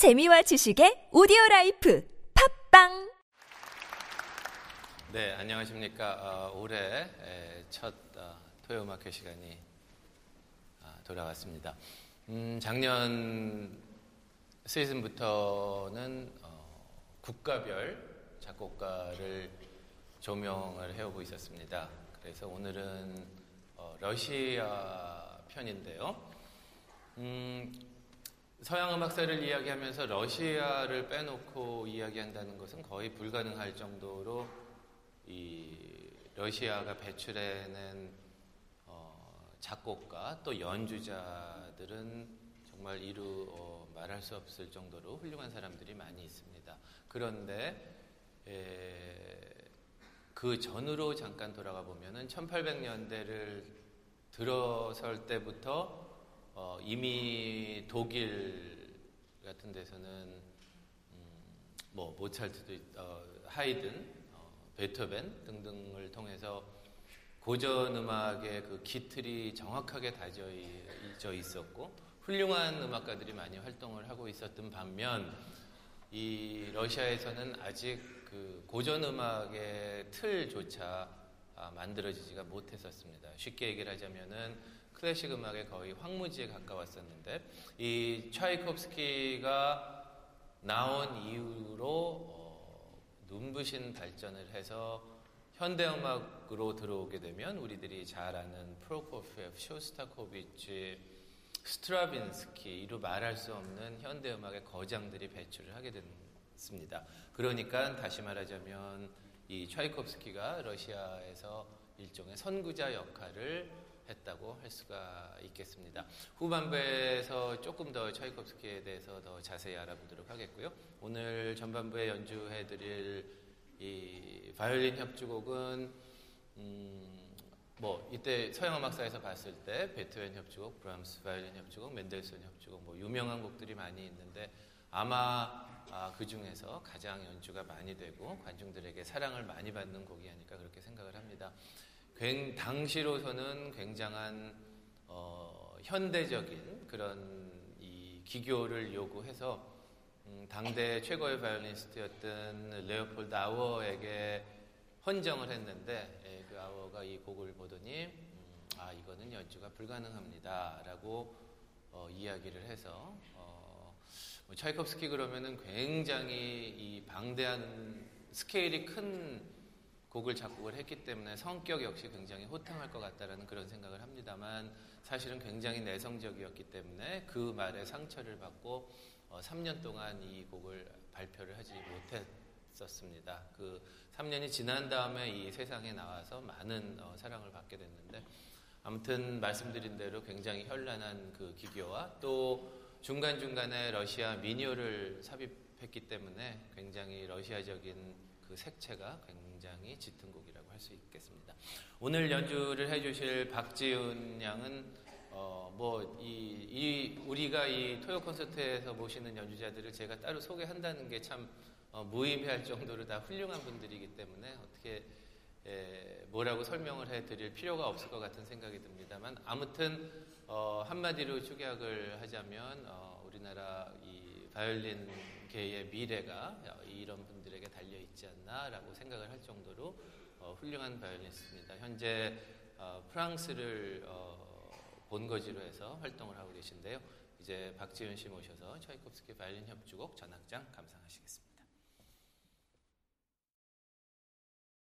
재미와 지식의 오디오 라이프 팟빵 네, 안녕하십니까. 어, 올해 에, 첫 어, 토요음악회 시간이 아, 돌아왔습니다. 음, 작년 시즌부터는 어, 국가별 작곡가를 조명을 해오고 있었습니다. 그래서 오늘은 어, 러시아 편인데요. 음, 서양 음악사를 이야기하면서 러시아를 빼놓고 이야기한다는 것은 거의 불가능할 정도로 이 러시아가 배출해낸 어, 작곡가 또 연주자들은 정말 이루 어, 말할 수 없을 정도로 훌륭한 사람들이 많이 있습니다. 그런데 에, 그 전으로 잠깐 돌아가 보면은 1800년대를 들어설 때부터 어, 이미 독일 같은 데서는 음, 뭐 모차르트도 어, 하이든, 어, 베토벤 등등을 통해서 고전 음악의 그 기틀이 정확하게 다져져 있었고 훌륭한 음악가들이 많이 활동을 하고 있었던 반면 이 러시아에서는 아직 그 고전 음악의 틀조차 아, 만들어지지가 못했었습니다. 쉽게 얘기를 하자면은 클래식 음악의 거의 황무지에 가까웠었는데 이 차이콥스키가 나온 이후로 어, 눈부신 발전을 해서 현대 음악으로 들어오게 되면 우리들이 잘 아는 프로코피에프, 쇼스타코비치, 스트라빈스키 이루 말할 수 없는 현대 음악의 거장들이 배출을 하게 됐습니다. 그러니까 다시 말하자면 이 차이콥스키가 러시아에서 일종의 선구자 역할을 했다고 할 수가 있겠습니다. 후반부에서 조금 더 차이콥스키에 대해서 더 자세히 알아보도록 하겠고요. 오늘 전반부에 연주해드릴 이 바이올린 협주곡은 음, 뭐 이때 서양 음악사에서 봤을 때 베토벤 협주곡, 브람스 바이올린 협주곡, 멘델손 협주곡 뭐 유명한 곡들이 많이 있는데 아마 아, 그 중에서 가장 연주가 많이 되고 관중들에게 사랑을 많이 받는 곡이 아닐까 그렇게 생각을 합니다. 당시로서는 굉장한 어, 현대적인 그런 이 기교를 요구해서 음, 당대 최고의 바이올리니스트였던 레오폴드 아워에게 헌정을 했는데 예, 그 아워가 이 곡을 보더니 음, 아 이거는 연주가 불가능합니다라고 어, 이야기를 해서 어, 뭐 차이콥스키 그러면은 굉장히 이 방대한 스케일이 큰 곡을 작곡을 했기 때문에 성격 역시 굉장히 호탕할 것 같다라는 그런 생각을 합니다만 사실은 굉장히 내성적이었기 때문에 그 말에 상처를 받고 어, 3년 동안 이 곡을 발표를 하지 못했었습니다. 그 3년이 지난 다음에 이 세상에 나와서 많은 어, 사랑을 받게 됐는데 아무튼 말씀드린 대로 굉장히 현란한 그 기교와 또 중간중간에 러시아 미니어를 삽입했기 때문에 굉장히 러시아적인 그 색채가 굉장히 짙은 곡이라고 할 수 있겠습니다. 오늘 연주를 해주실 박지훈 양은 어, 뭐, 이, 이, 우리가 이 토요 콘서트에서 모시는 연주자들을 제가 따로 소개한다는 게참 어, 무의미할 정도로 다 훌륭한 분들이기 때문에 어떻게 에, 뭐라고 설명을 해 드릴 필요가 없을 것 같은 생각이 듭니다만 아무튼 어, 한마디로 축약을 하자면 어, 우리나라 이 바이올린계의 미래가 이런 분들에게 달려 있지 않나라고 생각을 할 정도로 어, 훌륭한 바이올리니스트입니다. 현재 어, 프랑스를 어, 본거지로 해서 활동을 하고 계신데요. 이제 박지윤 씨 모셔서 차이콥스키 바이올린 협주곡 전악장 감상하시겠습니다.